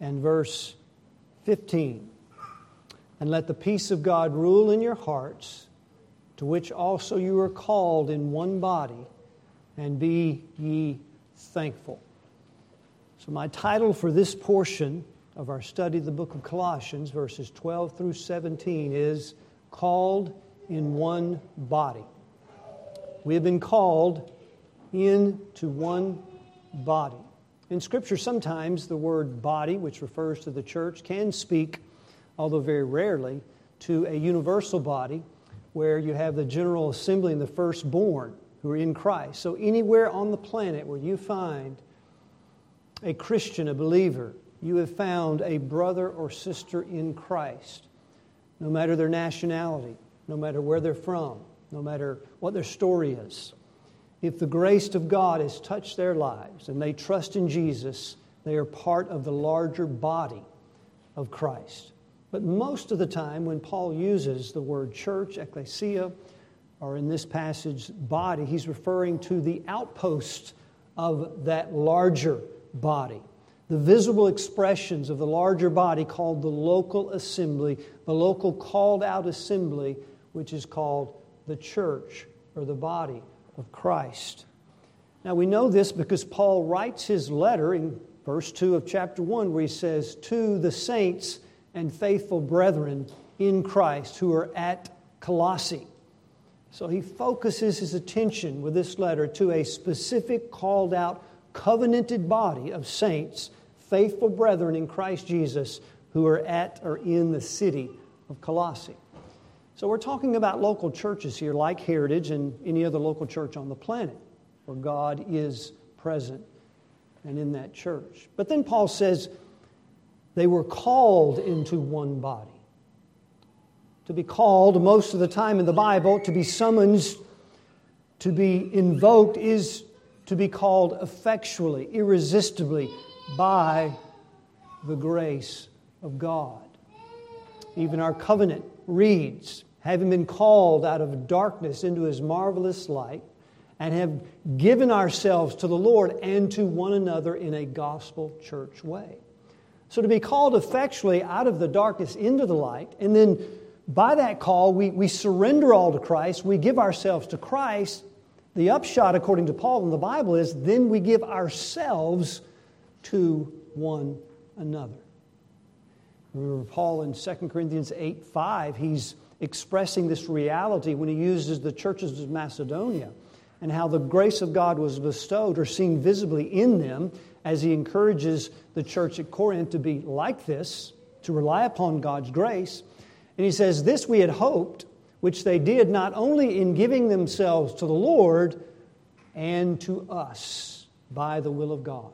and verse 15. And let the peace of God rule in your hearts, to which also you are called in one body, and be ye thankful. So, my title for this portion of our study of the book of Colossians, verses 12 through 17, is Called in One Body. We have been called into one body. In Scripture, sometimes the word body, which refers to the church, can speak, although very rarely, to a universal body where you have the General Assembly and the firstborn who are in Christ. So, anywhere on the planet where you find a Christian, a believer, you have found a brother or sister in Christ, no matter their nationality, no matter where they're from, no matter what their story is if the grace of God has touched their lives and they trust in Jesus, they are part of the larger body of Christ. But most of the time, when Paul uses the word church, ecclesia, or in this passage, body, he's referring to the outpost of that larger body. The visible expressions of the larger body called the local assembly, the local called out assembly, which is called the church or the body of Christ. Now we know this because Paul writes his letter in verse 2 of chapter 1 where he says, To the saints and faithful brethren in Christ who are at Colossae. So he focuses his attention with this letter to a specific called out covenanted body of saints, faithful brethren in Christ Jesus who are at or in the city of Colossae. So we're talking about local churches here, like Heritage and any other local church on the planet, where God is present and in that church. But then Paul says they were called into one body. To be called, most of the time in the Bible, to be summoned, to be invoked, is to be called effectually, irresistibly by the grace of God. Even our covenant reads, having been called out of darkness into his marvelous light, and have given ourselves to the Lord and to one another in a gospel church way. So, to be called effectually out of the darkness into the light, and then by that call, we, we surrender all to Christ, we give ourselves to Christ. The upshot, according to Paul in the Bible, is then we give ourselves to one another. Remember Paul in 2 Corinthians 8 5, he's expressing this reality when he uses the churches of Macedonia and how the grace of God was bestowed or seen visibly in them as he encourages the church at Corinth to be like this, to rely upon God's grace. And he says, This we had hoped, which they did not only in giving themselves to the Lord and to us by the will of God.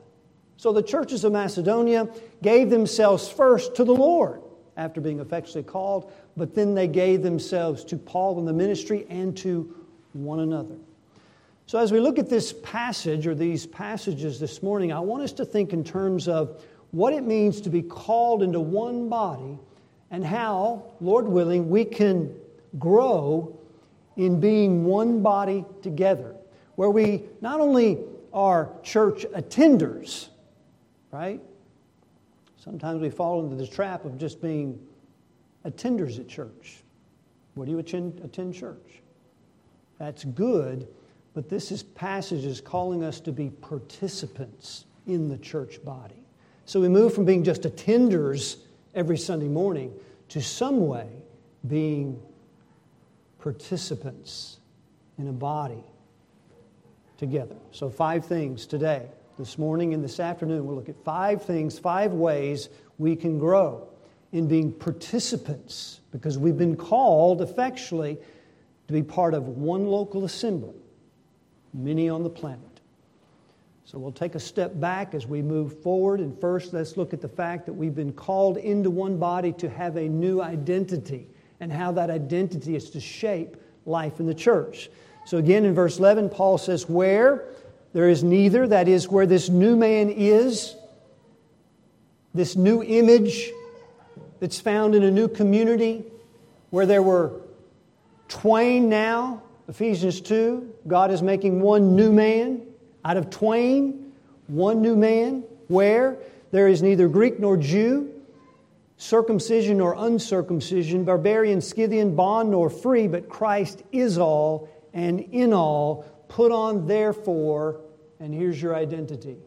So the churches of Macedonia gave themselves first to the Lord after being effectually called, but then they gave themselves to Paul in the ministry and to one another. So, as we look at this passage or these passages this morning, I want us to think in terms of what it means to be called into one body and how, Lord willing, we can grow in being one body together, where we not only are church attenders, right? Sometimes we fall into the trap of just being attenders at church. What do you attend, attend church? That's good, but this is passage is calling us to be participants in the church body. So we move from being just attenders every Sunday morning to some way being participants in a body together. So, five things today, this morning and this afternoon. We'll look at five things, five ways we can grow in being participants because we've been called effectually to be part of one local assembly, many on the planet. So we'll take a step back as we move forward. And first, let's look at the fact that we've been called into one body to have a new identity and how that identity is to shape life in the church. So, again, in verse 11, Paul says, Where there is neither, that is, where this new man is, this new image that's found in a new community where there were twain now, Ephesians 2, God is making one new man out of twain, one new man. Where? There is neither Greek nor Jew, circumcision nor uncircumcision, barbarian, Scythian, bond nor free, but Christ is all and in all. Put on, therefore, and here's your identity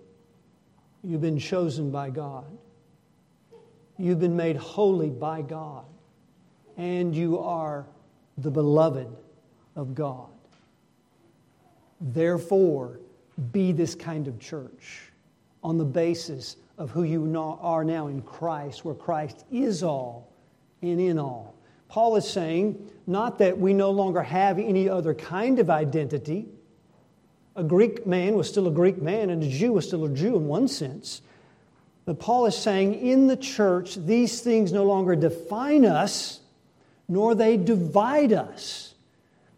you've been chosen by God, you've been made holy by God, and you are the beloved of God. Therefore, be this kind of church on the basis of who you are now in Christ, where Christ is all and in all. Paul is saying not that we no longer have any other kind of identity. A Greek man was still a Greek man, and a Jew was still a Jew in one sense. But Paul is saying in the church, these things no longer define us, nor they divide us.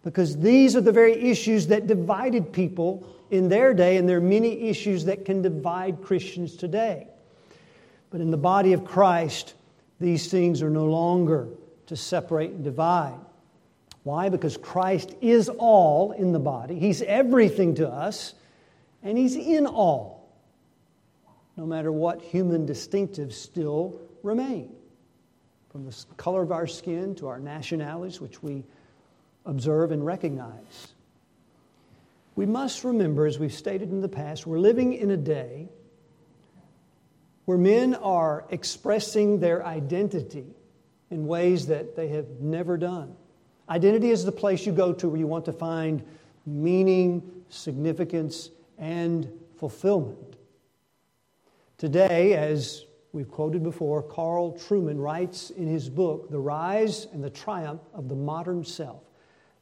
Because these are the very issues that divided people in their day, and there are many issues that can divide Christians today. But in the body of Christ, these things are no longer to separate and divide. Why? Because Christ is all in the body, He's everything to us, and He's in all, no matter what human distinctives still remain. From the color of our skin to our nationalities, which we observe and recognize. We must remember, as we've stated in the past, we're living in a day where men are expressing their identity in ways that they have never done. Identity is the place you go to where you want to find meaning, significance, and fulfillment. Today, as we've quoted before, Carl Trueman writes in his book, The Rise and the Triumph of the Modern Self,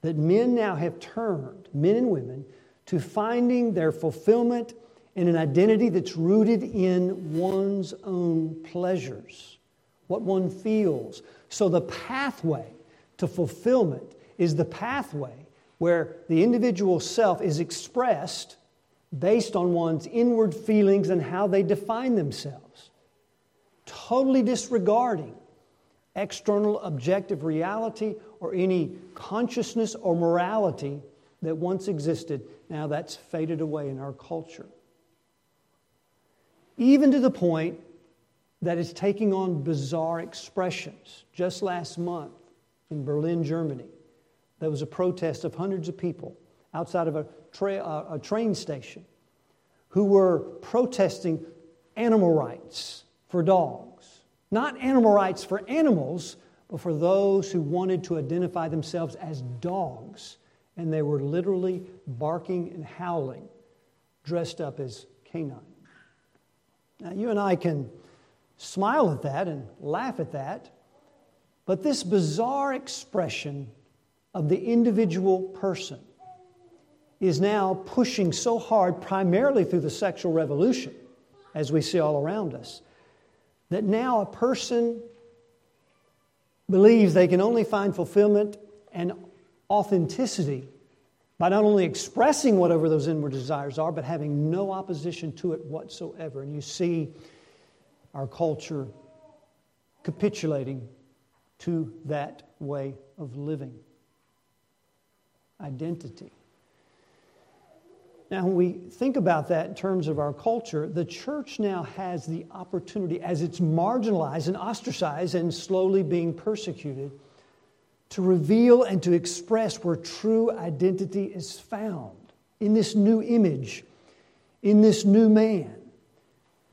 that men now have turned, men and women, to finding their fulfillment in an identity that's rooted in one's own pleasures, what one feels. So the pathway to fulfillment is the pathway where the individual self is expressed based on one's inward feelings and how they define themselves, totally disregarding external objective reality or any consciousness or morality that once existed now that's faded away in our culture. Even to the point that it's taking on bizarre expressions. Just last month in Berlin, Germany, there was a protest of hundreds of people outside of a, tra- uh, a train station who were protesting animal rights for dogs. Not animal rights for animals, but for those who wanted to identify themselves as dogs and they were literally barking and howling, dressed up as canine. Now, you and I can smile at that and laugh at that, but this bizarre expression of the individual person is now pushing so hard, primarily through the sexual revolution, as we see all around us, that now a person believes they can only find fulfillment and authenticity by not only expressing whatever those inward desires are, but having no opposition to it whatsoever. And you see our culture capitulating to that way of living. Identity. Now, when we think about that in terms of our culture, the church now has the opportunity, as it's marginalized and ostracized and slowly being persecuted, to reveal and to express where true identity is found in this new image, in this new man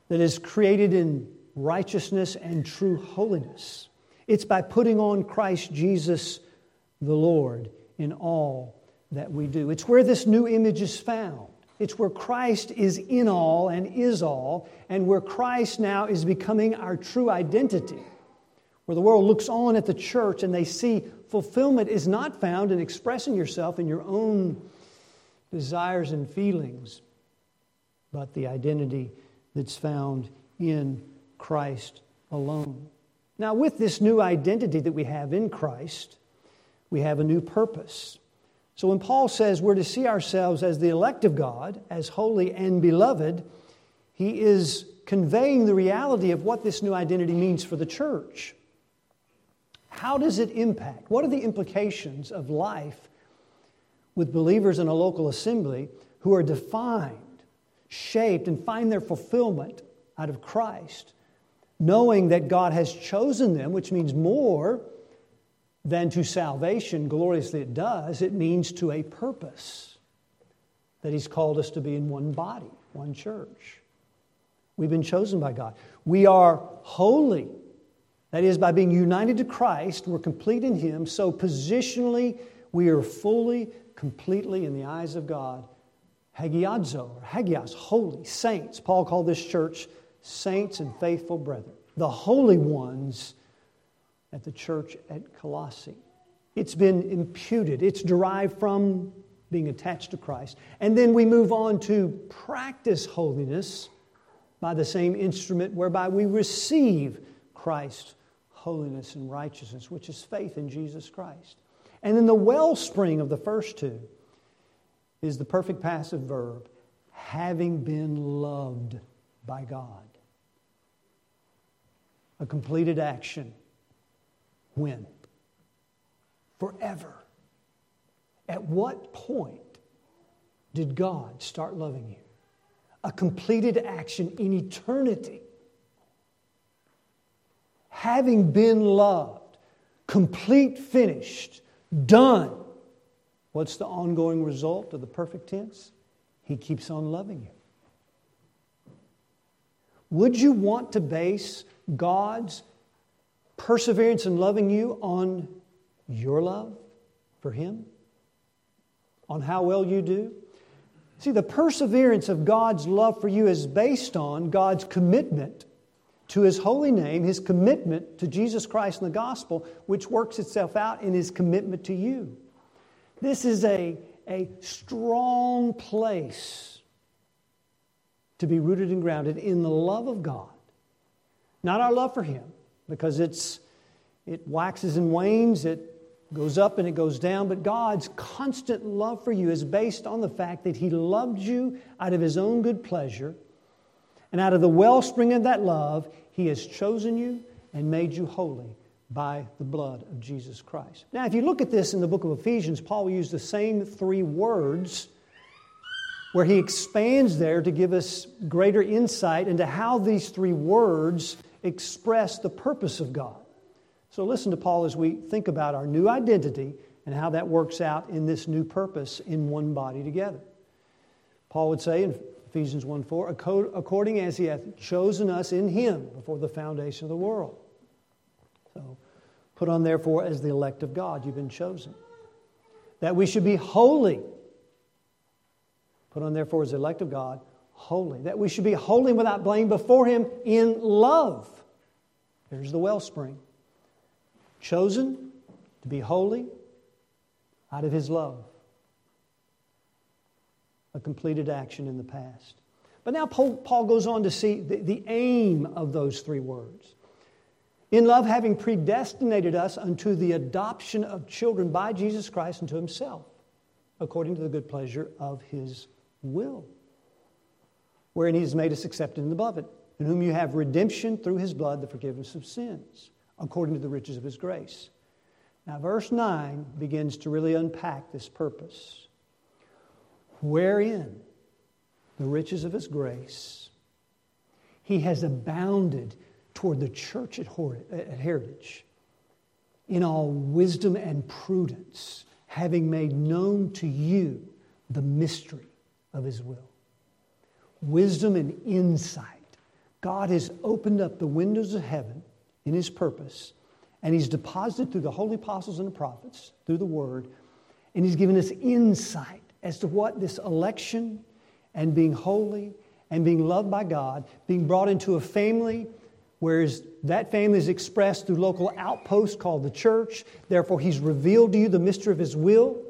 that is created in righteousness and true holiness. It's by putting on Christ Jesus the Lord in all that we do. It's where this new image is found. It's where Christ is in all and is all, and where Christ now is becoming our true identity. Where the world looks on at the church and they see fulfillment is not found in expressing yourself in your own desires and feelings, but the identity that's found in Christ alone. Now, with this new identity that we have in Christ, we have a new purpose. So when Paul says we're to see ourselves as the elect of God, as holy and beloved, he is conveying the reality of what this new identity means for the church. How does it impact? What are the implications of life with believers in a local assembly who are defined, shaped, and find their fulfillment out of Christ, knowing that God has chosen them, which means more than to salvation, gloriously it does, it means to a purpose that He's called us to be in one body, one church. We've been chosen by God. We are holy. That is, by being united to Christ, we're complete in Him. So, positionally, we are fully, completely in the eyes of God. Hagiadzo, or hagios, holy, saints. Paul called this church saints and faithful brethren, the holy ones at the church at Colossae. It's been imputed, it's derived from being attached to Christ. And then we move on to practice holiness by the same instrument whereby we receive Christ's holiness and righteousness, which is faith in Jesus Christ. And then the wellspring of the first two is the perfect passive verb, having been loved by God. A completed action. When? Forever. At what point did God start loving you? A completed action in eternity. Having been loved, complete, finished, done. What's the ongoing result of the perfect tense? He keeps on loving you. Would you want to base God's perseverance in loving you on your love for Him? on how well you do? See, the perseverance of God's love for you is based on God's commitment to His holy name, His commitment to Jesus Christ and the gospel, which works itself out in His commitment to you. This is a, a strong place to be rooted and grounded in the love of God. Not our love for Him, because it's, it waxes and wanes, it goes up and it goes down, but God's constant love for you is based on the fact that He loved you out of His own good pleasure. And out of the wellspring of that love, He has chosen you and made you holy by the blood of Jesus Christ. Now, if you look at this in the book of Ephesians, Paul will use the same three words where he expands there to give us greater insight into how these three words express the purpose of God. So listen to Paul as we think about our new identity and how that works out in this new purpose in one body together. Paul would say in Ephesians 1 4, according as he hath chosen us in him before the foundation of the world. So put on therefore as the elect of God, you've been chosen. That we should be holy. Put on therefore as the elect of God, holy. That we should be holy without blame before him in love. There's the wellspring chosen to be holy out of his love. A completed action in the past. But now Paul goes on to see the, the aim of those three words. In love, having predestinated us unto the adoption of children by Jesus Christ unto himself, according to the good pleasure of his will, wherein he has made us accepted the beloved, in whom you have redemption through his blood, the forgiveness of sins according to the riches of his grace. Now, verse 9 begins to really unpack this purpose. Wherein the riches of his grace, he has abounded toward the church at Heritage in all wisdom and prudence, having made known to you the mystery of his will. Wisdom and insight. God has opened up the windows of heaven in his purpose, and he's deposited through the holy apostles and the prophets, through the word, and he's given us insight as to what this election and being holy and being loved by God, being brought into a family, whereas that family is expressed through local outposts called the church. Therefore, he's revealed to you the mystery of his will,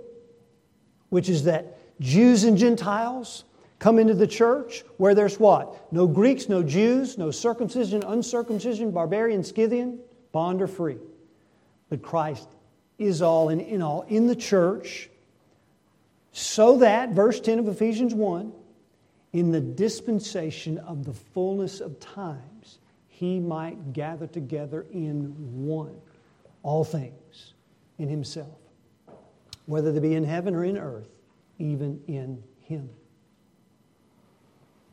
which is that Jews and Gentiles come into the church where there's what? No Greeks, no Jews, no circumcision, uncircumcision, barbarian, Scythian, bond or free. But Christ is all and in all in the church, so that, verse 10 of Ephesians 1, in the dispensation of the fullness of times, he might gather together in one all things in himself, whether they be in heaven or in earth, even in him.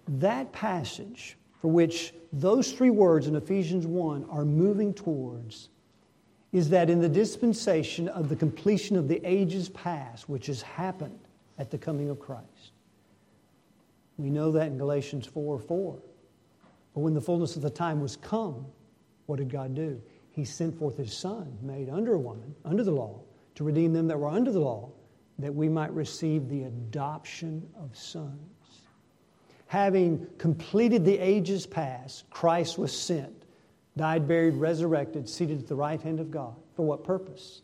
That passage for which those three words in Ephesians 1 are moving towards is that in the dispensation of the completion of the ages past, which has happened at the coming of Christ. We know that in Galatians 4 4. But when the fullness of the time was come, what did God do? He sent forth His Son, made under a woman, under the law, to redeem them that were under the law, that we might receive the adoption of sons. Having completed the ages past, Christ was sent, died, buried, resurrected, seated at the right hand of God. For what purpose?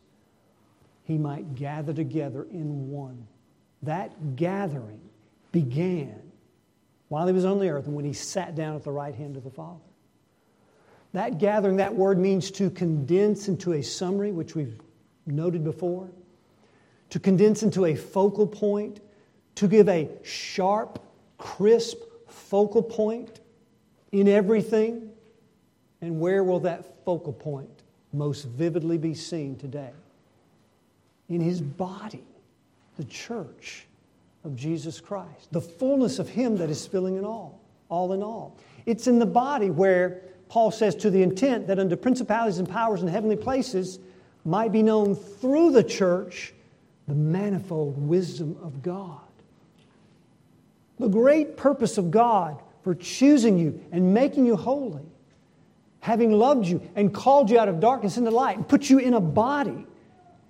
He might gather together in one. That gathering began while he was on the earth and when he sat down at the right hand of the Father. That gathering, that word means to condense into a summary, which we've noted before, to condense into a focal point, to give a sharp, crisp focal point in everything. And where will that focal point most vividly be seen today? In his body, the church of Jesus Christ, the fullness of Him that is filling in all, all in all. It's in the body where Paul says, to the intent that under principalities and powers in heavenly places might be known through the church the manifold wisdom of God. The great purpose of God for choosing you and making you holy, having loved you and called you out of darkness into light and put you in a body,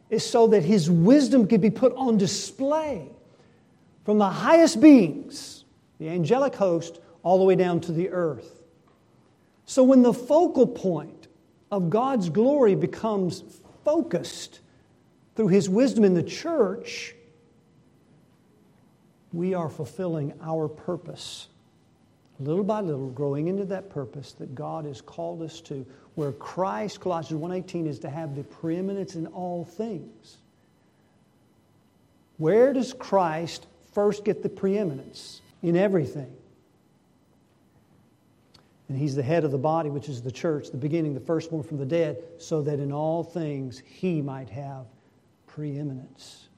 is so that His wisdom could be put on display from the highest beings, the angelic host, all the way down to the earth. So when the focal point of God's glory becomes focused through His wisdom in the church, we are fulfilling our purpose. Little by little, growing into that purpose that God has called us to, where Christ, Colossians 1.18, is to have the preeminence in all things. Where does Christ first get the preeminence in everything. And he's the head of the body, which is the church, the beginning, the firstborn from the dead, so that in all things he might have preeminence.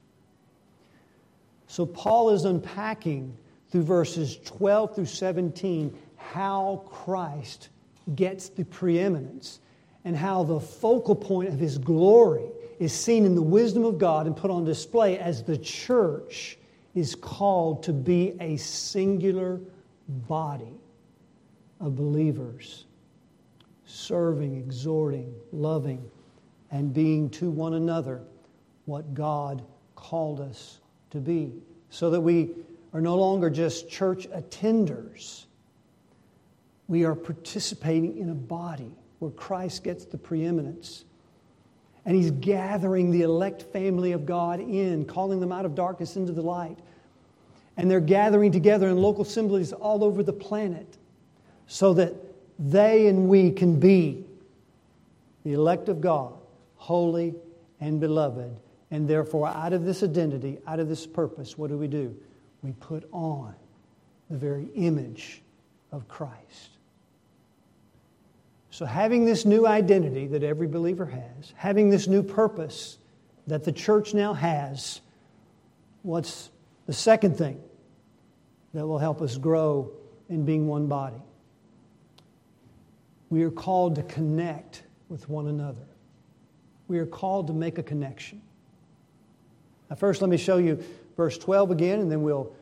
So Paul is unpacking through verses 12 through 17 how Christ gets the preeminence and how the focal point of his glory is seen in the wisdom of God and put on display as the church is called to be a singular body of believers, serving, exhorting, loving, and being to one another what God called us to be, so that we are no longer just church attenders. We are participating in a body where Christ gets the preeminence. And he's gathering the elect family of God in, calling them out of darkness into the light. And they're gathering together in local assemblies all over the planet so that they and we can be the elect of God, holy and beloved. And therefore, out of this identity, out of this purpose, what do we do? We put on the very image of Christ. So, having this new identity that every believer has, having this new purpose that the church now has, what's the second thing that will help us grow in being one body? We are called to connect with one another. We are called to make a connection. Now, first, let me show you verse 12 again, and then we'll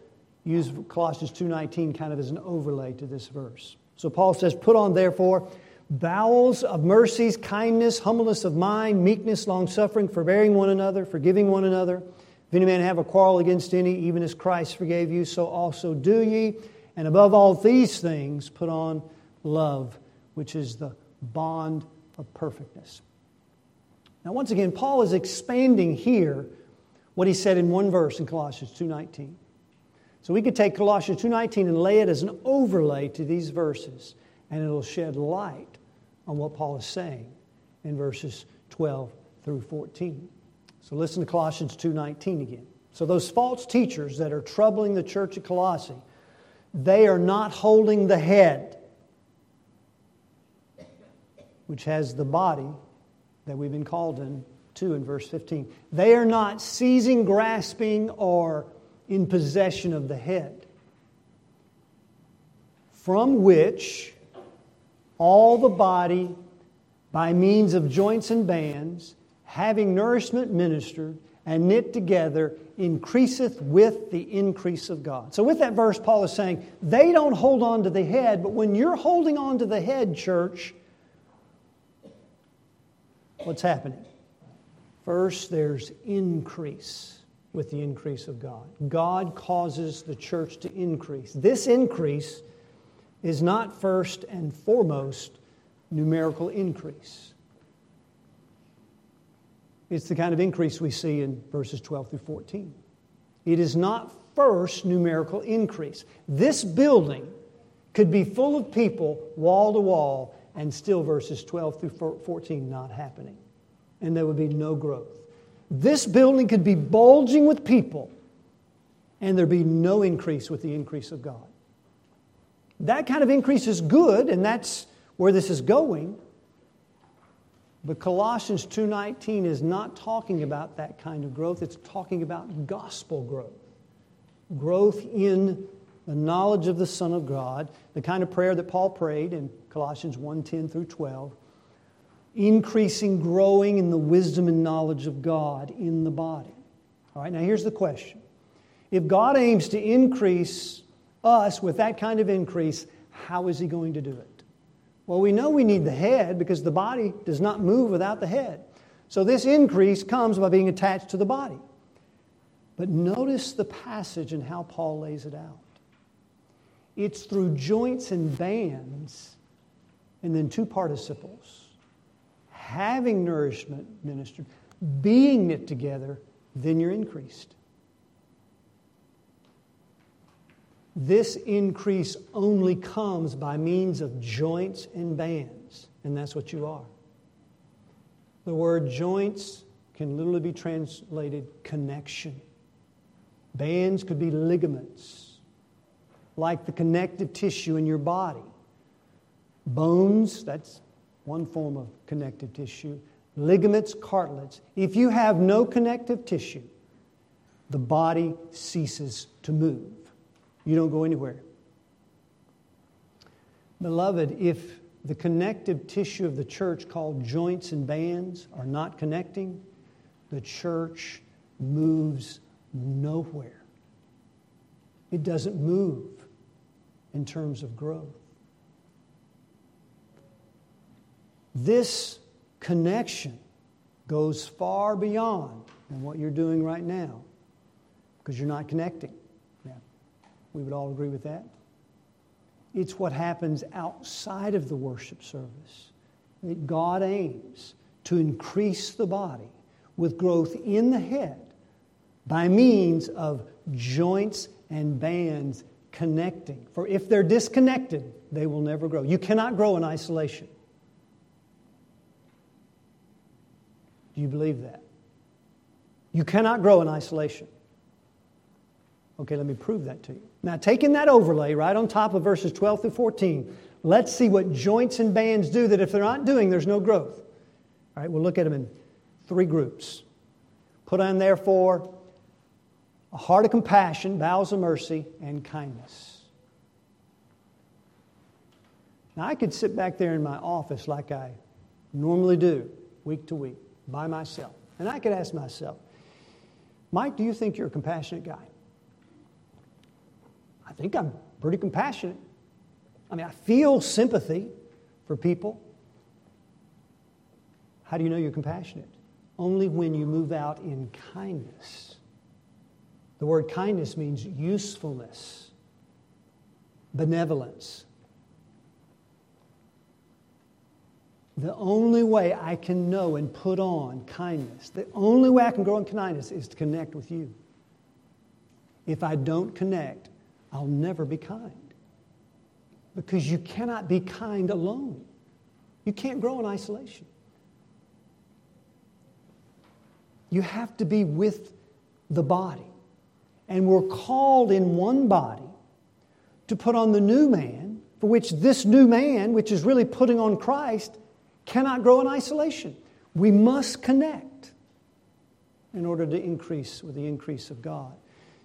use Colossians 2.19 kind of as an overlay to this verse. So Paul says, Put on, therefore, bowels of mercies, kindness, humbleness of mind, meekness, long suffering, forbearing one another, forgiving one another. If any man have a quarrel against any, even as Christ forgave you, so also do ye. And above all these things, put on love, which is the bond of perfectness. Now, once again, Paul is expanding here what he said in one verse in Colossians 2.19. So we could take Colossians 2.19 and lay it as an overlay to these verses, and it'll shed light on what Paul is saying in verses 12 through 14. So listen to Colossians 2:19 again. So those false teachers that are troubling the church at Colossae, they are not holding the head, which has the body that we've been called in to in verse 15. They are not seizing, grasping, or in possession of the head. from which all the body, by means of joints and bands, having nourishment ministered and knit together, increaseth with the increase of God. So, with that verse, Paul is saying they don't hold on to the head, but when you're holding on to the head, church, what's happening? First, there's increase with the increase of God. God causes the church to increase. This increase is not first and foremost numerical increase. It's the kind of increase we see in verses 12 through 14. It is not first numerical increase. This building could be full of people wall to wall, and still verses 12 through 14 not happening. And there would be no growth. This building could be bulging with people, and there'd be no increase with the increase of God. That kind of increase is good, and that's where this is going. But Colossians 2:19 is not talking about that kind of growth. It's talking about gospel growth. Growth in the knowledge of the Son of God, the kind of prayer that Paul prayed in Colossians 1:10 through 12, increasing growing in the wisdom and knowledge of God in the body. All right, now here's the question. If God aims to increase us with that kind of increase, how is he going to do it? Well, we know we need the head because the body does not move without the head. So this increase comes by being attached to the body. But notice the passage and how Paul lays it out. It's through joints and bands, and then two participles, having nourishment ministered, being knit together, then you're increased. This increase only comes by means of joints and bands, and that's what you are. The word joints can literally be translated connection. Bands could be ligaments, like the connective tissue in your body. Bones, that's one form of connective tissue. Ligaments, cartilage. If you have no connective tissue, the body ceases to move. You don't go anywhere. Beloved, if the connective tissue of the church, called joints and bands, are not connecting, the church moves nowhere. It doesn't move in terms of growth. This connection goes far beyond than what you're doing right now because you're not connecting. We would all agree with that. It's what happens outside of the worship service that God aims to increase the body with growth in the head by means of joints and bands connecting. For if they're disconnected, they will never grow. You cannot grow in isolation. Do you believe that? You cannot grow in isolation. Okay, let me prove that to you. Now, taking that overlay right on top of verses 12 through 14, let's see what joints and bands do that if they're not doing, there's no growth. All right, we'll look at them in three groups. Put on, therefore, a heart of compassion, bowels of mercy, and kindness. Now, I could sit back there in my office like I normally do, week to week, by myself, and I could ask myself, Mike, do you think you're a compassionate guy? I think I'm pretty compassionate. I mean, I feel sympathy for people. How do you know you're compassionate? Only when you move out in kindness. The word kindness means usefulness, benevolence. The only way I can know and put on kindness, the only way I can grow in kindness is to connect with you. If I don't connect, I'll never be kind. Because you cannot be kind alone. You can't grow in isolation. You have to be with the body. And we're called in one body to put on the new man, for which this new man, which is really putting on Christ, cannot grow in isolation. We must connect in order to increase with the increase of God.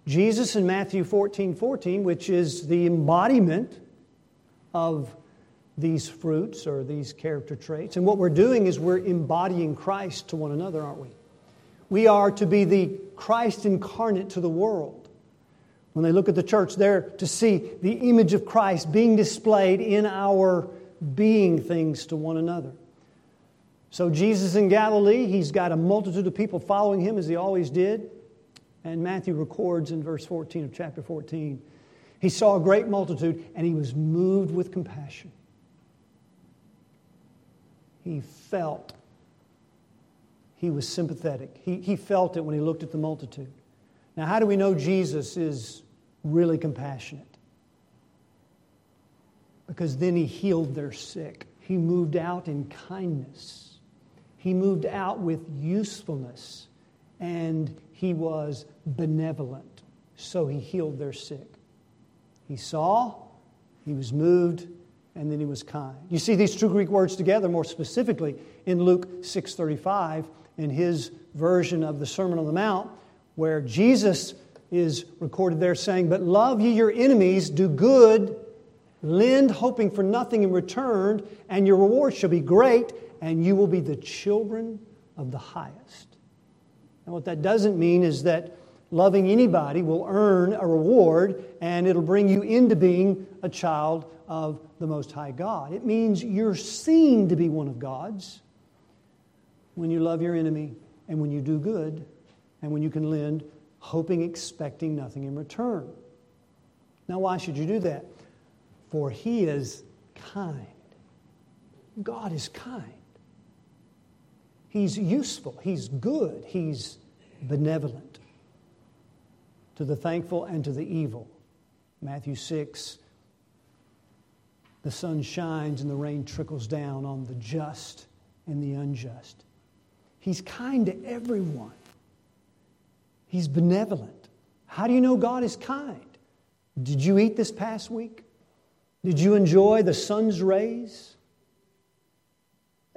Jesus in Matthew 14 14, which is the embodiment of these fruits or these character traits. And what we're doing is we're embodying Christ to one another, aren't we? We are to be the Christ incarnate to the world. When they look at the church, they're to see the image of Christ being displayed in our being things to one another. So, Jesus in Galilee, he's got a multitude of people following him as he always did. And Matthew records in verse 14 of chapter 14 he saw a great multitude and he was moved with compassion. He felt. He was sympathetic. He, he felt it when he looked at the multitude. Now, how do we know Jesus is really compassionate? Because then he healed their sick. He moved out in kindness. He moved out with usefulness. And he was benevolent. So he healed their sick. He saw, he was moved, and then he was kind. You see these two Greek words together more specifically in Luke 6:35 in his version of the Sermon on the Mount where Jesus is recorded there saying, "But love ye your enemies, do good, lend hoping for nothing in return, and your reward shall be great, and you will be the children of the highest." And what that doesn't mean is that loving anybody will earn a reward and it'll bring you into being a child of the Most High God. It means you're seen to be one of God's when you love your enemy and when you do good and when you can lend, hoping, expecting nothing in return. Now, why should you do that? For He is kind. God is kind. He's useful. He's good. He's benevolent to the thankful and to the evil. Matthew 6 the sun shines and the rain trickles down on the just and the unjust. He's kind to everyone, He's benevolent. How do you know God is kind? Did you eat this past week? Did you enjoy the sun's rays?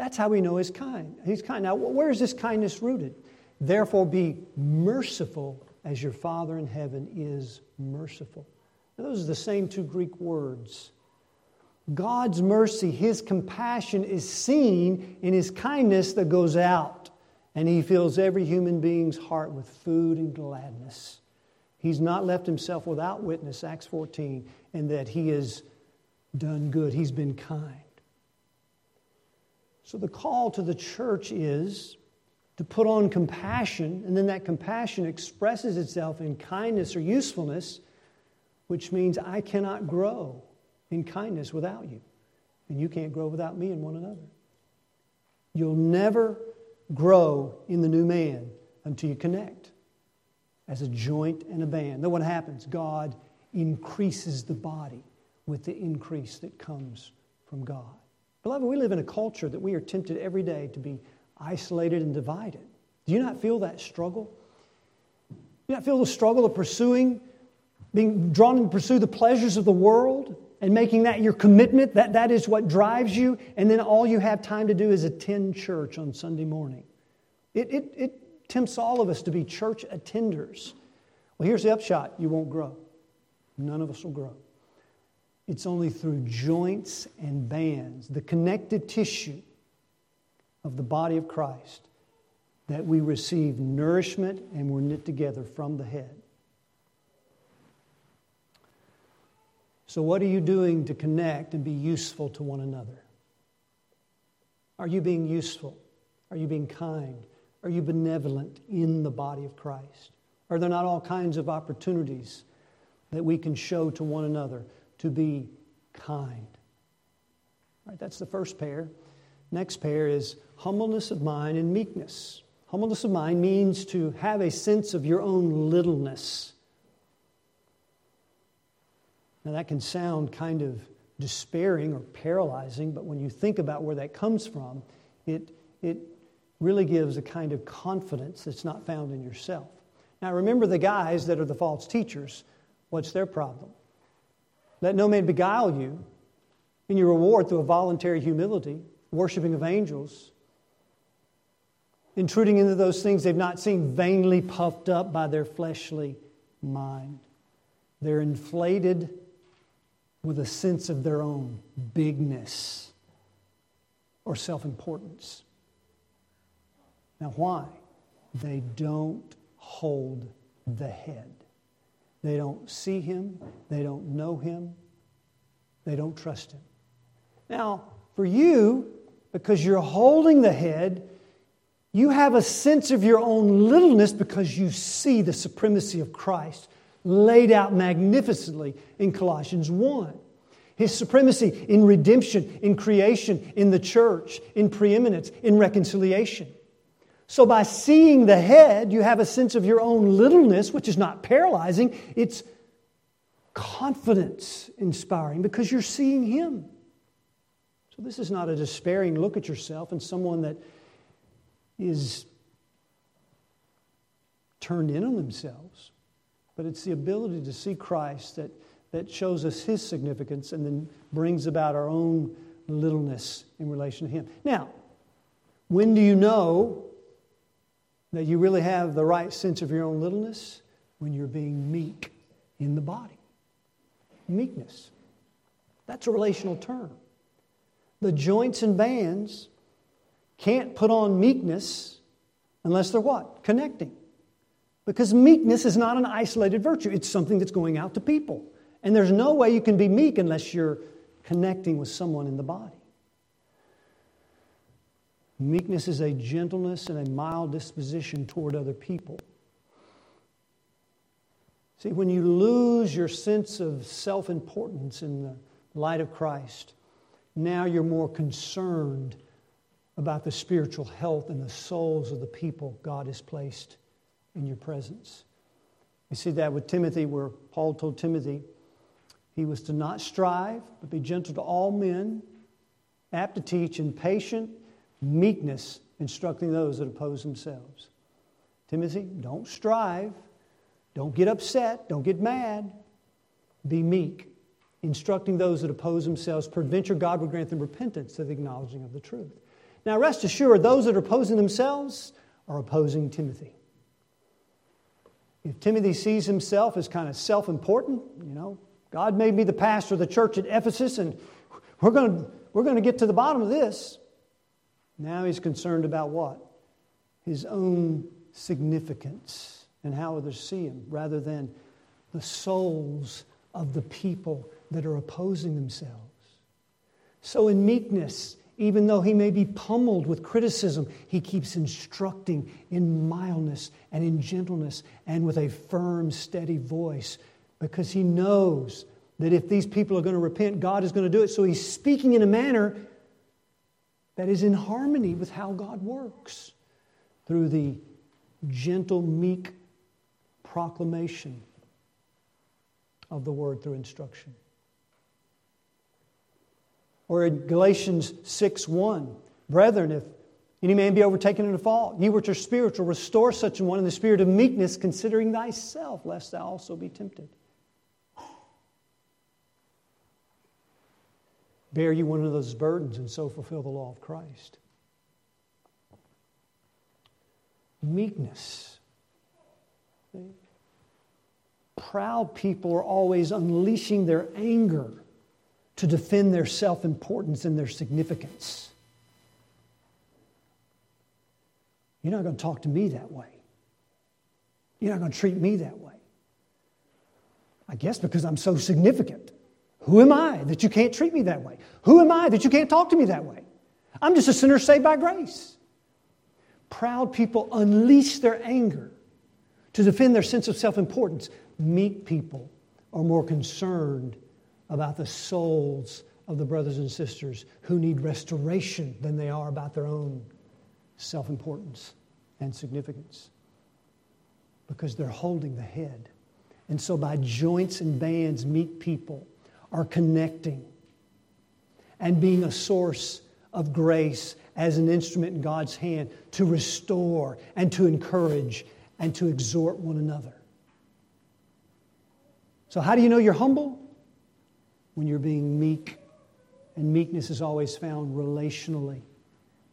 That's how we know He's kind. He's kind. Now, where is this kindness rooted? Therefore, be merciful as your Father in heaven is merciful. Now, those are the same two Greek words. God's mercy, His compassion is seen in His kindness that goes out, and He fills every human being's heart with food and gladness. He's not left Himself without witness, Acts 14, and that He has done good. He's been kind. So the call to the church is to put on compassion, and then that compassion expresses itself in kindness or usefulness, which means I cannot grow in kindness without you, and you can't grow without me and one another. You'll never grow in the new man until you connect as a joint and a band. Then what happens? God increases the body with the increase that comes from God. Beloved, we live in a culture that we are tempted every day to be isolated and divided. Do you not feel that struggle? Do you not feel the struggle of pursuing, being drawn to pursue the pleasures of the world and making that your commitment? That, that is what drives you, and then all you have time to do is attend church on Sunday morning. It, it, it tempts all of us to be church attenders. Well, here's the upshot you won't grow. None of us will grow. It's only through joints and bands, the connective tissue of the body of Christ that we receive nourishment and we're knit together from the head. So, what are you doing to connect and be useful to one another? Are you being useful? Are you being kind? Are you benevolent in the body of Christ? Are there not all kinds of opportunities that we can show to one another to be kind? All right, that's the first pair. Next pair is humbleness of mind and meekness. Humbleness of mind means to have a sense of your own littleness. Now, that can sound kind of despairing or paralyzing, but when you think about where that comes from, it, it really gives a kind of confidence that's not found in yourself. Now, remember the guys that are the false teachers. What's their problem? Let no man beguile you in your reward through a voluntary humility worshiping of angels, intruding into those things they've not seen, vainly puffed up by their fleshly mind. They're inflated with a sense of their own bigness or self importance. Now, why? They don't hold the head. They don't see him, they don't know him, they don't trust him. Now, for you, because you're holding the head, you have a sense of your own littleness because you see the supremacy of Christ laid out magnificently in Colossians 1. His supremacy in redemption, in creation, in the church, in preeminence, in reconciliation. So, by seeing the head, you have a sense of your own littleness, which is not paralyzing, it's confidence inspiring because you're seeing Him. So, this is not a despairing look at yourself and someone that is turned in on themselves, but it's the ability to see Christ that, that shows us his significance and then brings about our own littleness in relation to him. Now, when do you know that you really have the right sense of your own littleness? When you're being meek in the body. Meekness. That's a relational term. The joints and bands can't put on meekness unless they're what? Connecting. Because meekness is not an isolated virtue, it's something that's going out to people. And there's no way you can be meek unless you're connecting with someone in the body. Meekness is a gentleness and a mild disposition toward other people. See, when you lose your sense of self importance in the light of Christ, now you're more concerned about the spiritual health and the souls of the people God has placed in your presence. You see that with Timothy, where Paul told Timothy he was to not strive, but be gentle to all men, apt to teach, and patient meekness, instructing those that oppose themselves. Timothy, don't strive, don't get upset, don't get mad, be meek, instructing those that oppose themselves. Peradventure, God will grant them repentance to the acknowledging of the truth. Now, rest assured, those that are opposing themselves are opposing Timothy. If Timothy sees himself as kind of self important, you know, God made me the pastor of the church at Ephesus, and we're going to, we're going to get to the bottom of this. Now he's concerned about what? His own significance and how others see him, rather than the souls of the people that are opposing themselves. So, in meekness, even though he may be pummeled with criticism, he keeps instructing in mildness and in gentleness and with a firm, steady voice because he knows that if these people are going to repent, God is going to do it. So he's speaking in a manner that is in harmony with how God works through the gentle, meek proclamation of the word through instruction. Or in Galatians 6 1, brethren, if any man be overtaken in a fault, ye which are spiritual, restore such an one in the spirit of meekness, considering thyself, lest thou also be tempted. Bear you one of those burdens and so fulfill the law of Christ. Meekness. Proud people are always unleashing their anger to defend their self importance and their significance. You're not going to talk to me that way. You're not going to treat me that way. I guess because I'm so significant. Who am I that you can't treat me that way? Who am I that you can't talk to me that way? I'm just a sinner saved by grace. Proud people unleash their anger to defend their sense of self importance. Meek people are more concerned about the souls of the brothers and sisters who need restoration than they are about their own self importance and significance because they're holding the head. And so, by joints and bands, meek people are connecting and being a source of grace as an instrument in God's hand to restore and to encourage and to exhort one another. So, how do you know you're humble? when you're being meek. And meekness is always found relationally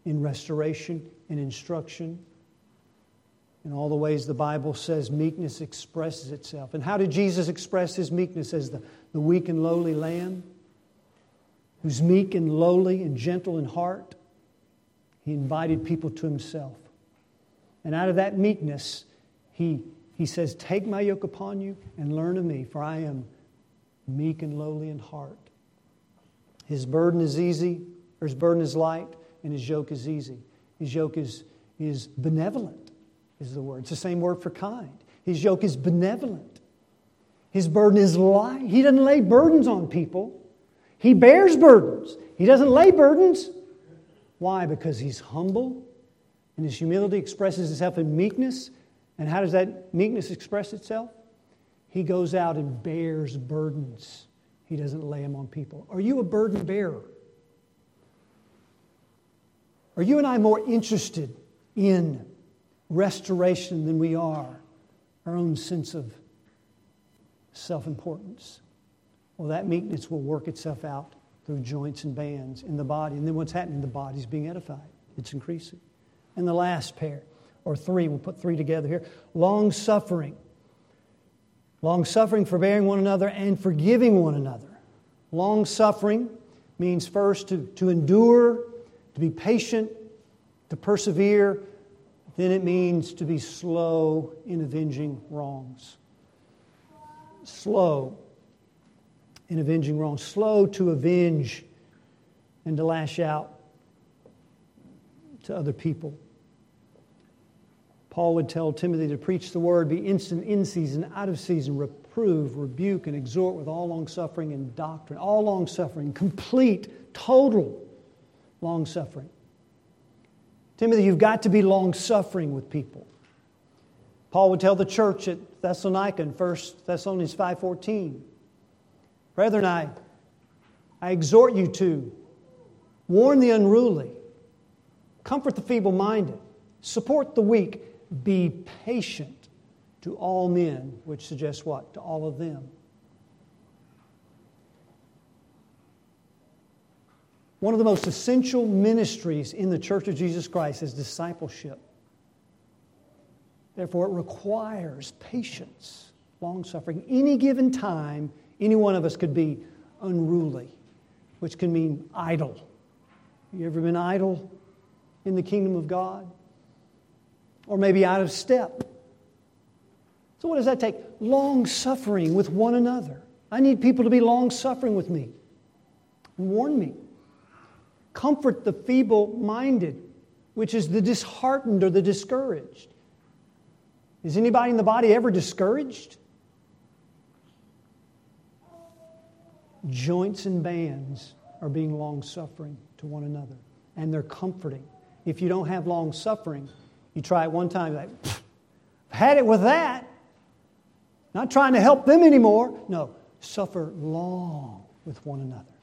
in restoration, in instruction, in all the ways the Bible says meekness expresses itself. And how did Jesus express his meekness as the, the weak and lowly lamb? Who's meek and lowly and gentle in heart? He invited people to himself. And out of that meekness, he, he says, Take my yoke upon you and learn of me, for I am meek and lowly in heart. His burden is easy, or his burden is light, and his yoke is easy. His yoke is, is benevolent, is the word. It's the same word for kind. His yoke is benevolent. His burden is light. He doesn't lay burdens on people, he bears burdens. He doesn't lay burdens. Why? Because he's humble, and his humility expresses itself in meekness. And how does that meekness express itself? He goes out and bears burdens. He doesn't lay them on people. Are you a burden bearer? Are you and I more interested in restoration than we are our own sense of self importance? Well, that meekness will work itself out through joints and bands in the body. And then what's happening? The body's being edified, it's increasing. And the last pair, or three, we'll put three together here long suffering. Long suffering, forbearing one another, and forgiving one another. Long suffering means first to, to endure to be patient, to persevere, then it means to be slow in avenging wrongs. Slow in avenging wrongs, slow to avenge and to lash out to other people. Paul would tell Timothy to preach the word, be instant in season, out of season, reprove, rebuke, and exhort with all long suffering and doctrine. All long suffering, complete, total long suffering. Timothy, you've got to be long suffering with people. Paul would tell the church at Thessalonica in 1 Thessalonians 5.14, Brethren, I, I exhort you to warn the unruly, comfort the feeble-minded, support the weak, be patient to all men, which suggests what? To all of them. One of the most essential ministries in the Church of Jesus Christ is discipleship. Therefore, it requires patience, long suffering. Any given time, any one of us could be unruly, which can mean idle. You ever been idle in the kingdom of God? Or maybe out of step. So, what does that take? Long suffering with one another. I need people to be long suffering with me. Warn me. Comfort the feeble minded, which is the disheartened or the discouraged. Is anybody in the body ever discouraged? Joints and bands are being long suffering to one another, and they're comforting. If you don't have long suffering, you try it one time, like, I've had it with that. Not trying to help them anymore. No, suffer long with one another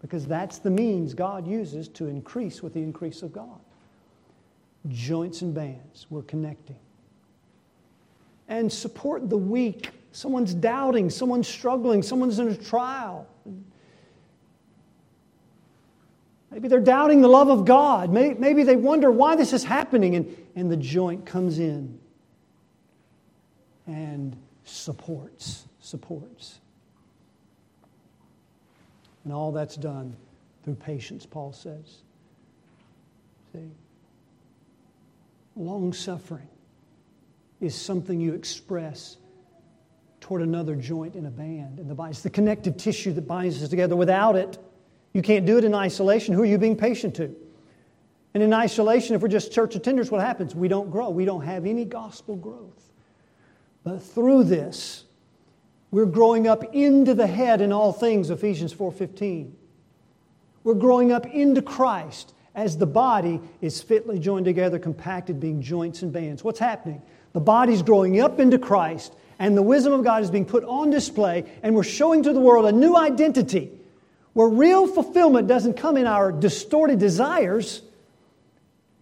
because that's the means God uses to increase with the increase of God. Joints and bands, we're connecting. And support the weak. Someone's doubting, someone's struggling, someone's in a trial. Maybe they're doubting the love of God. Maybe they wonder why this is happening, and, and the joint comes in and supports, supports. And all that's done through patience, Paul says. See? Long suffering is something you express toward another joint in a band in the body. It's the connective tissue that binds us together. Without it, you can't do it in isolation. Who are you being patient to? And in isolation, if we're just church attenders, what happens? We don't grow. We don't have any gospel growth. But through this, we're growing up into the head in all things, Ephesians 4:15. We're growing up into Christ as the body is fitly joined together, compacted, being joints and bands. What's happening? The body's growing up into Christ, and the wisdom of God is being put on display, and we're showing to the world a new identity where real fulfillment doesn't come in our distorted desires,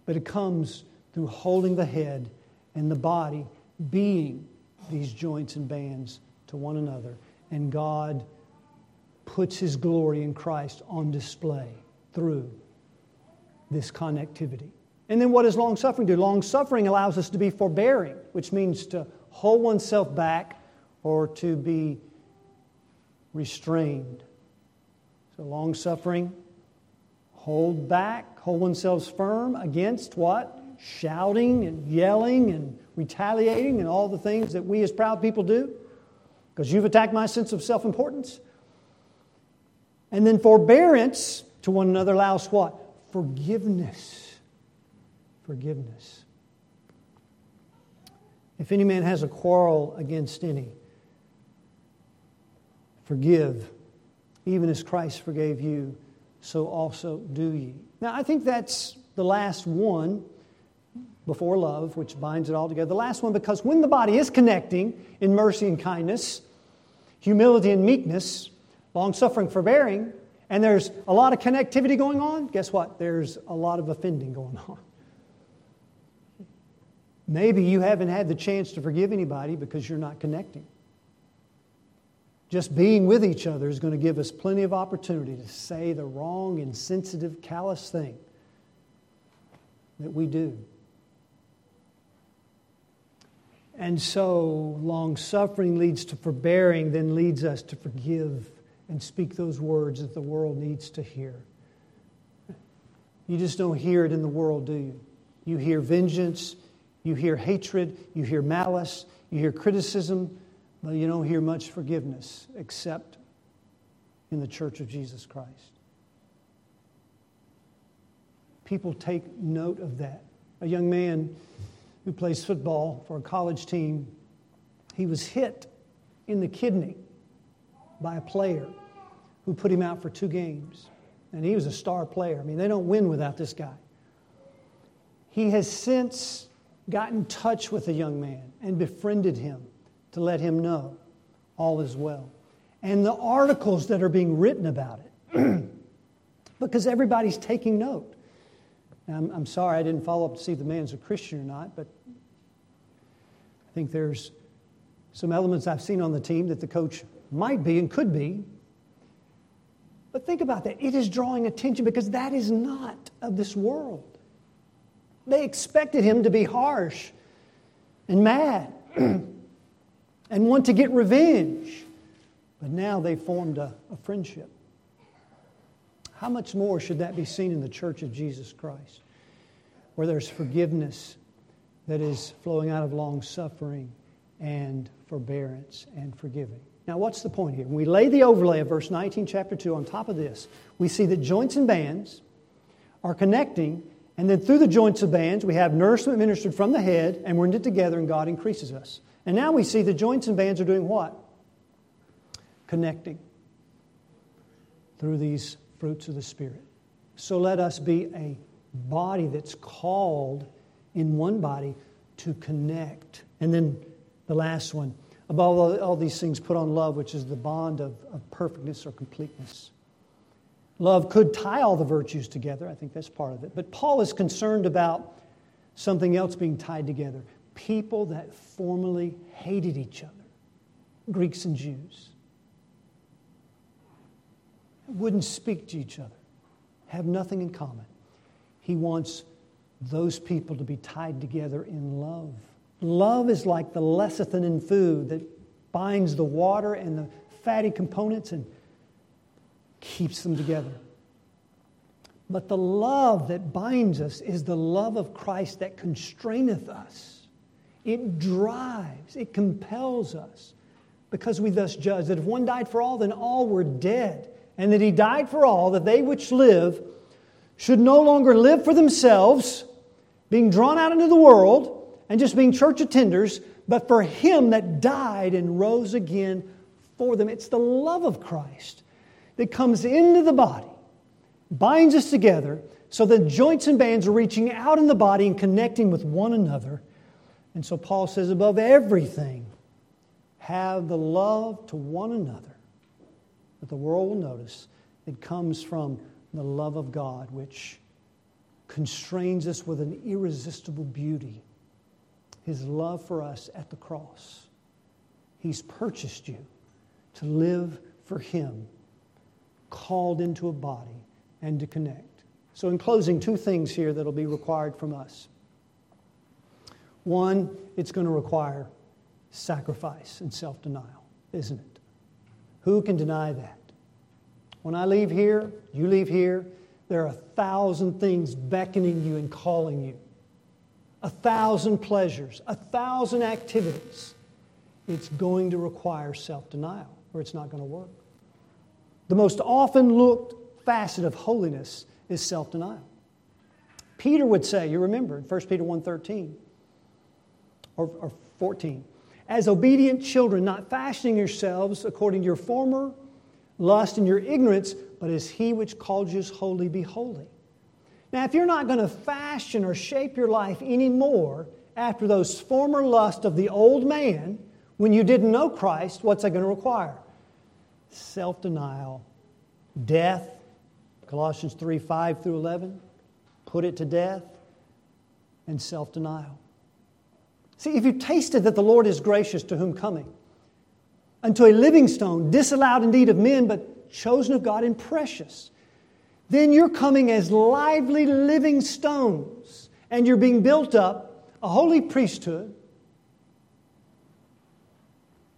but it comes through holding the head and the body being these joints and bands to one another. And God puts His glory in Christ on display through this connectivity. And then what does long suffering do? Long suffering allows us to be forbearing, which means to hold oneself back or to be restrained. So long suffering, hold back, hold oneself firm against what? Shouting and yelling and retaliating and all the things that we as proud people do because you've attacked my sense of self importance. And then forbearance to one another allows what? Forgiveness forgiveness. If any man has a quarrel against any, forgive, even as Christ forgave you, so also do ye. Now, I think that's the last one before love, which binds it all together. The last one, because when the body is connecting in mercy and kindness, humility and meekness, long suffering, forbearing, and there's a lot of connectivity going on, guess what? There's a lot of offending going on. Maybe you haven't had the chance to forgive anybody because you're not connecting. Just being with each other is going to give us plenty of opportunity to say the wrong, insensitive, callous thing that we do. And so, long suffering leads to forbearing, then leads us to forgive and speak those words that the world needs to hear. You just don't hear it in the world, do you? You hear vengeance, you hear hatred, you hear malice, you hear criticism, but you don't hear much forgiveness except in the church of Jesus Christ. People take note of that. A young man who plays football for a college team, he was hit in the kidney by a player who put him out for two games. And he was a star player. I mean, they don't win without this guy. He has since got in touch with the young man and befriended him to let him know all is well. And the articles that are being written about it, because everybody's taking note. I'm, I'm, sorry I didn't follow up to see if the man's a Christian or not, but I think there's some elements I've seen on the team that the coach might be and could be. But think about that. It is drawing attention because that is not of this world. They expected him to be harsh and mad and want to get revenge. But now they formed a, a, friendship. How much more should that be seen in the church of Jesus Christ, where there's forgiveness that is flowing out of long suffering and forbearance and forgiving? Now, what's the point here? When we lay the overlay of verse 19, chapter 2, on top of this, we see that joints and bands are connecting and then through the joints of bands, we have nourishment ministered from the head, and we're knit together, and God increases us. And now we see the joints and bands are doing what? Connecting through these fruits of the Spirit. So let us be a body that's called in one body to connect. And then the last one above all, all these things, put on love, which is the bond of, of perfectness or completeness. Love could tie all the virtues together. I think that's part of it. But Paul is concerned about something else being tied together people that formerly hated each other, Greeks and Jews, wouldn't speak to each other, have nothing in common. He wants those people to be tied together in love. Love is like the lecithin in food that binds the water and the fatty components and keeps them together. But the love that binds us is the love of Christ that constraineth us. It drives, it compels us, because we thus judge that if one died for all, then all were dead, and that he died for all, that they which live should no longer live for themselves, being drawn out into the world and just being church attenders, but for him that died and rose again for them. It's the love of Christ that comes into the body, binds us together, so the joints and bands are reaching out in the body and connecting with one another. And so Paul says, above everything, have the love to one another that the world will notice. It comes from the love of God, which constrains us with an irresistible beauty. His love for us at the cross. He's purchased you to live for Him called into a body and to connect. So, in closing, two things here that'll be required from us. One, it's going to require sacrifice and self denial, isn't it? Who can deny that? When I leave here, you leave here, there are a thousand things beckoning you and calling you, a thousand pleasures, a thousand activities. It's going to require self denial or it's not going to work. The most often looked facet of holiness is self denial. Peter would say, you remember in 1 Peter 1.13 or, or 14, as obedient children, not fashioning yourselves according to your former lust and your ignorance, but as he which called you is holy, be holy. Now, if you're not going to fashion or shape your life anymore after those former lusts of the old man, when you didn't know Christ, what's that going to require? Self denial, death, Colossians 3 5 through 11, put it to death, and self denial. See, if you tasted that the Lord is gracious to whom coming, unto a living stone, disallowed indeed of men, but chosen of God and precious. Then you're coming as lively living stones, and you're being built up a holy priesthood.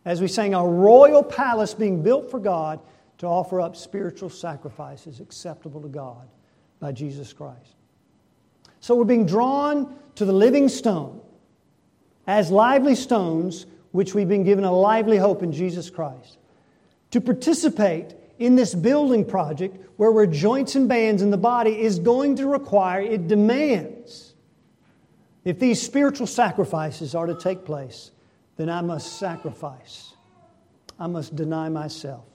As we sang, a royal palace being built for God to offer up spiritual sacrifices acceptable to God by Jesus Christ. So we're being drawn to the living stone as lively stones which we've been given a lively hope in Jesus Christ. To participate in this building project where we're joints and bands in the body is going to require, it demands. If these spiritual sacrifices are to take place, then I must sacrifice. I must deny myself.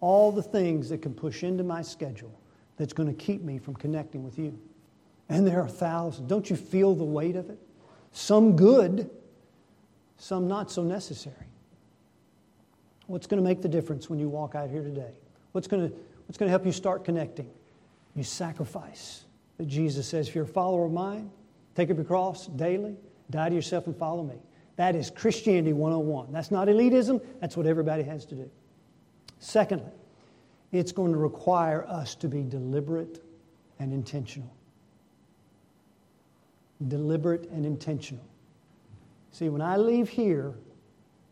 All the things that can push into my schedule that's going to keep me from connecting with you. And there are thousands. Don't you feel the weight of it? Some good, some not so necessary. What's going to make the difference when you walk out here today? What's going to, what's going to help you start connecting? You sacrifice. That Jesus says, if you're a follower of mine, take up your cross daily, die to yourself, and follow me. That is Christianity 101. That's not elitism, that's what everybody has to do. Secondly, it's going to require us to be deliberate and intentional. Deliberate and intentional. See, when I leave here,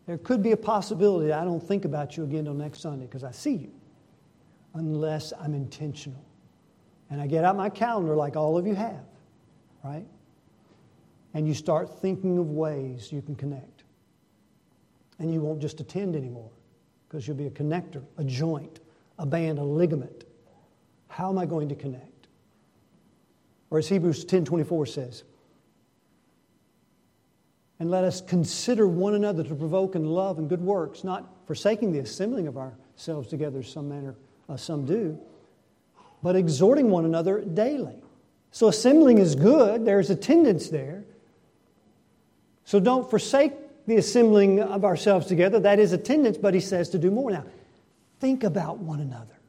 there could be a possibility I don't think about you again until next Sunday because I see you, unless I'm intentional. And I get out my calendar like all of you have, right? And you start thinking of ways you can connect. And you won't just attend anymore because you'll be a connector, a joint, a band, a ligament. How am I going to connect? Or as Hebrews 10:24 says, and let us consider one another to provoke in love and good works, not forsaking the assembling of ourselves together, some manner uh, some do, but exhorting one another daily. So assembling is good. There's attendance there. So don't forsake the assembling of ourselves together. That is attendance, but he says to do more. Now, think about one another.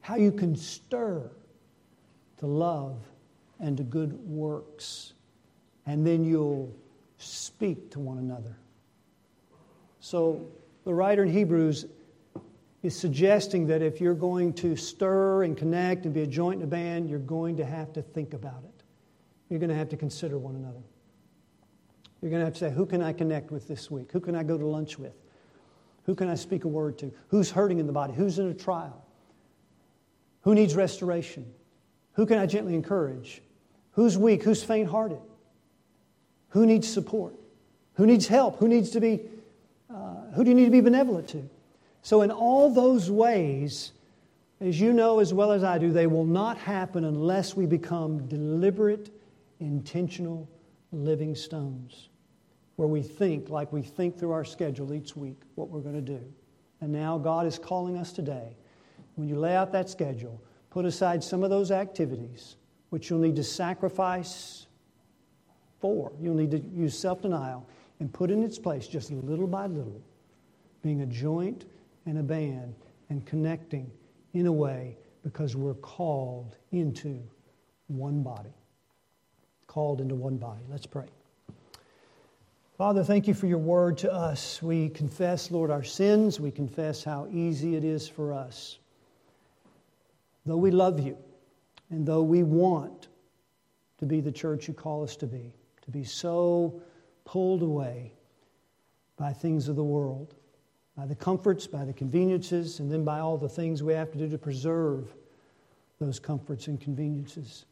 How you can stir to love and to good works. And then you'll speak to one another. So the writer in Hebrews is suggesting that if you're going to stir and connect and be a joint in a band, you're going to have to think about it. You're going to have to consider one another. You're going to have to say, who can I connect with this week? Who can I go to lunch with? Who can I speak a word to? Who's hurting in the body? Who's in a trial? Who needs restoration? Who can I gently encourage? Who's weak? Who's faint hearted? Who needs support? Who needs help? Who needs to be, uh, who do you need to be benevolent to? So, in all those ways, as you know as well as I do, they will not happen unless we become deliberate, intentional living stones, where we think like we think through our schedule each week what we're going to do. And now God is calling us today. When you lay out that schedule, put aside some of those activities which you'll need to sacrifice for. You'll need to use self denial and put in its place, just little by little, being a joint and a band and connecting in a way because we're called into one body. Called into one body. Let's pray. Father, thank you for your word to us. We confess, Lord, our sins. We confess how easy it is for us. Though we love you, And though we want to be the church you call us to be, to be so pulled away by things of the world, by the comforts, by the conveniences, and then by all the things we have to do to preserve those comforts and conveniences.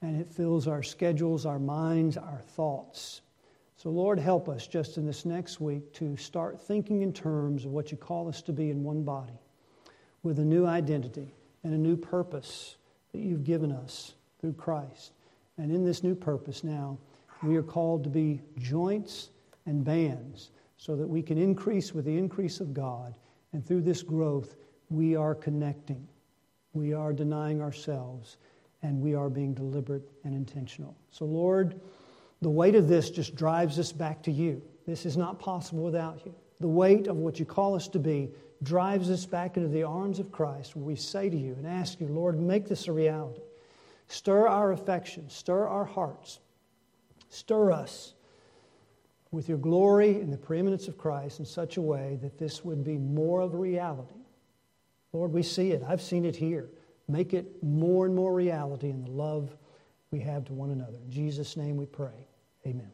And it fills our schedules, our minds, our thoughts. So, Lord, help us just in this next week to start thinking in terms of what you call us to be in one body with a new identity and a new purpose that you've given us through Christ. And in this new purpose now, we are called to be joints and bands so that we can increase with the increase of God. And through this growth, we are connecting, we are denying ourselves, and we are being deliberate and intentional. So, Lord, the weight of this just drives us back to you. This is not possible without you. The weight of what you call us to be drives us back into the arms of Christ, where we say to you and ask you, Lord, make this a reality. Stir our affections, stir our hearts, stir us with your glory and the preeminence of Christ in such a way that this would be more of a reality. Lord, we see it. I've seen it here. Make it more and more reality in the love we have to one another. In Jesus' name we pray. Amen.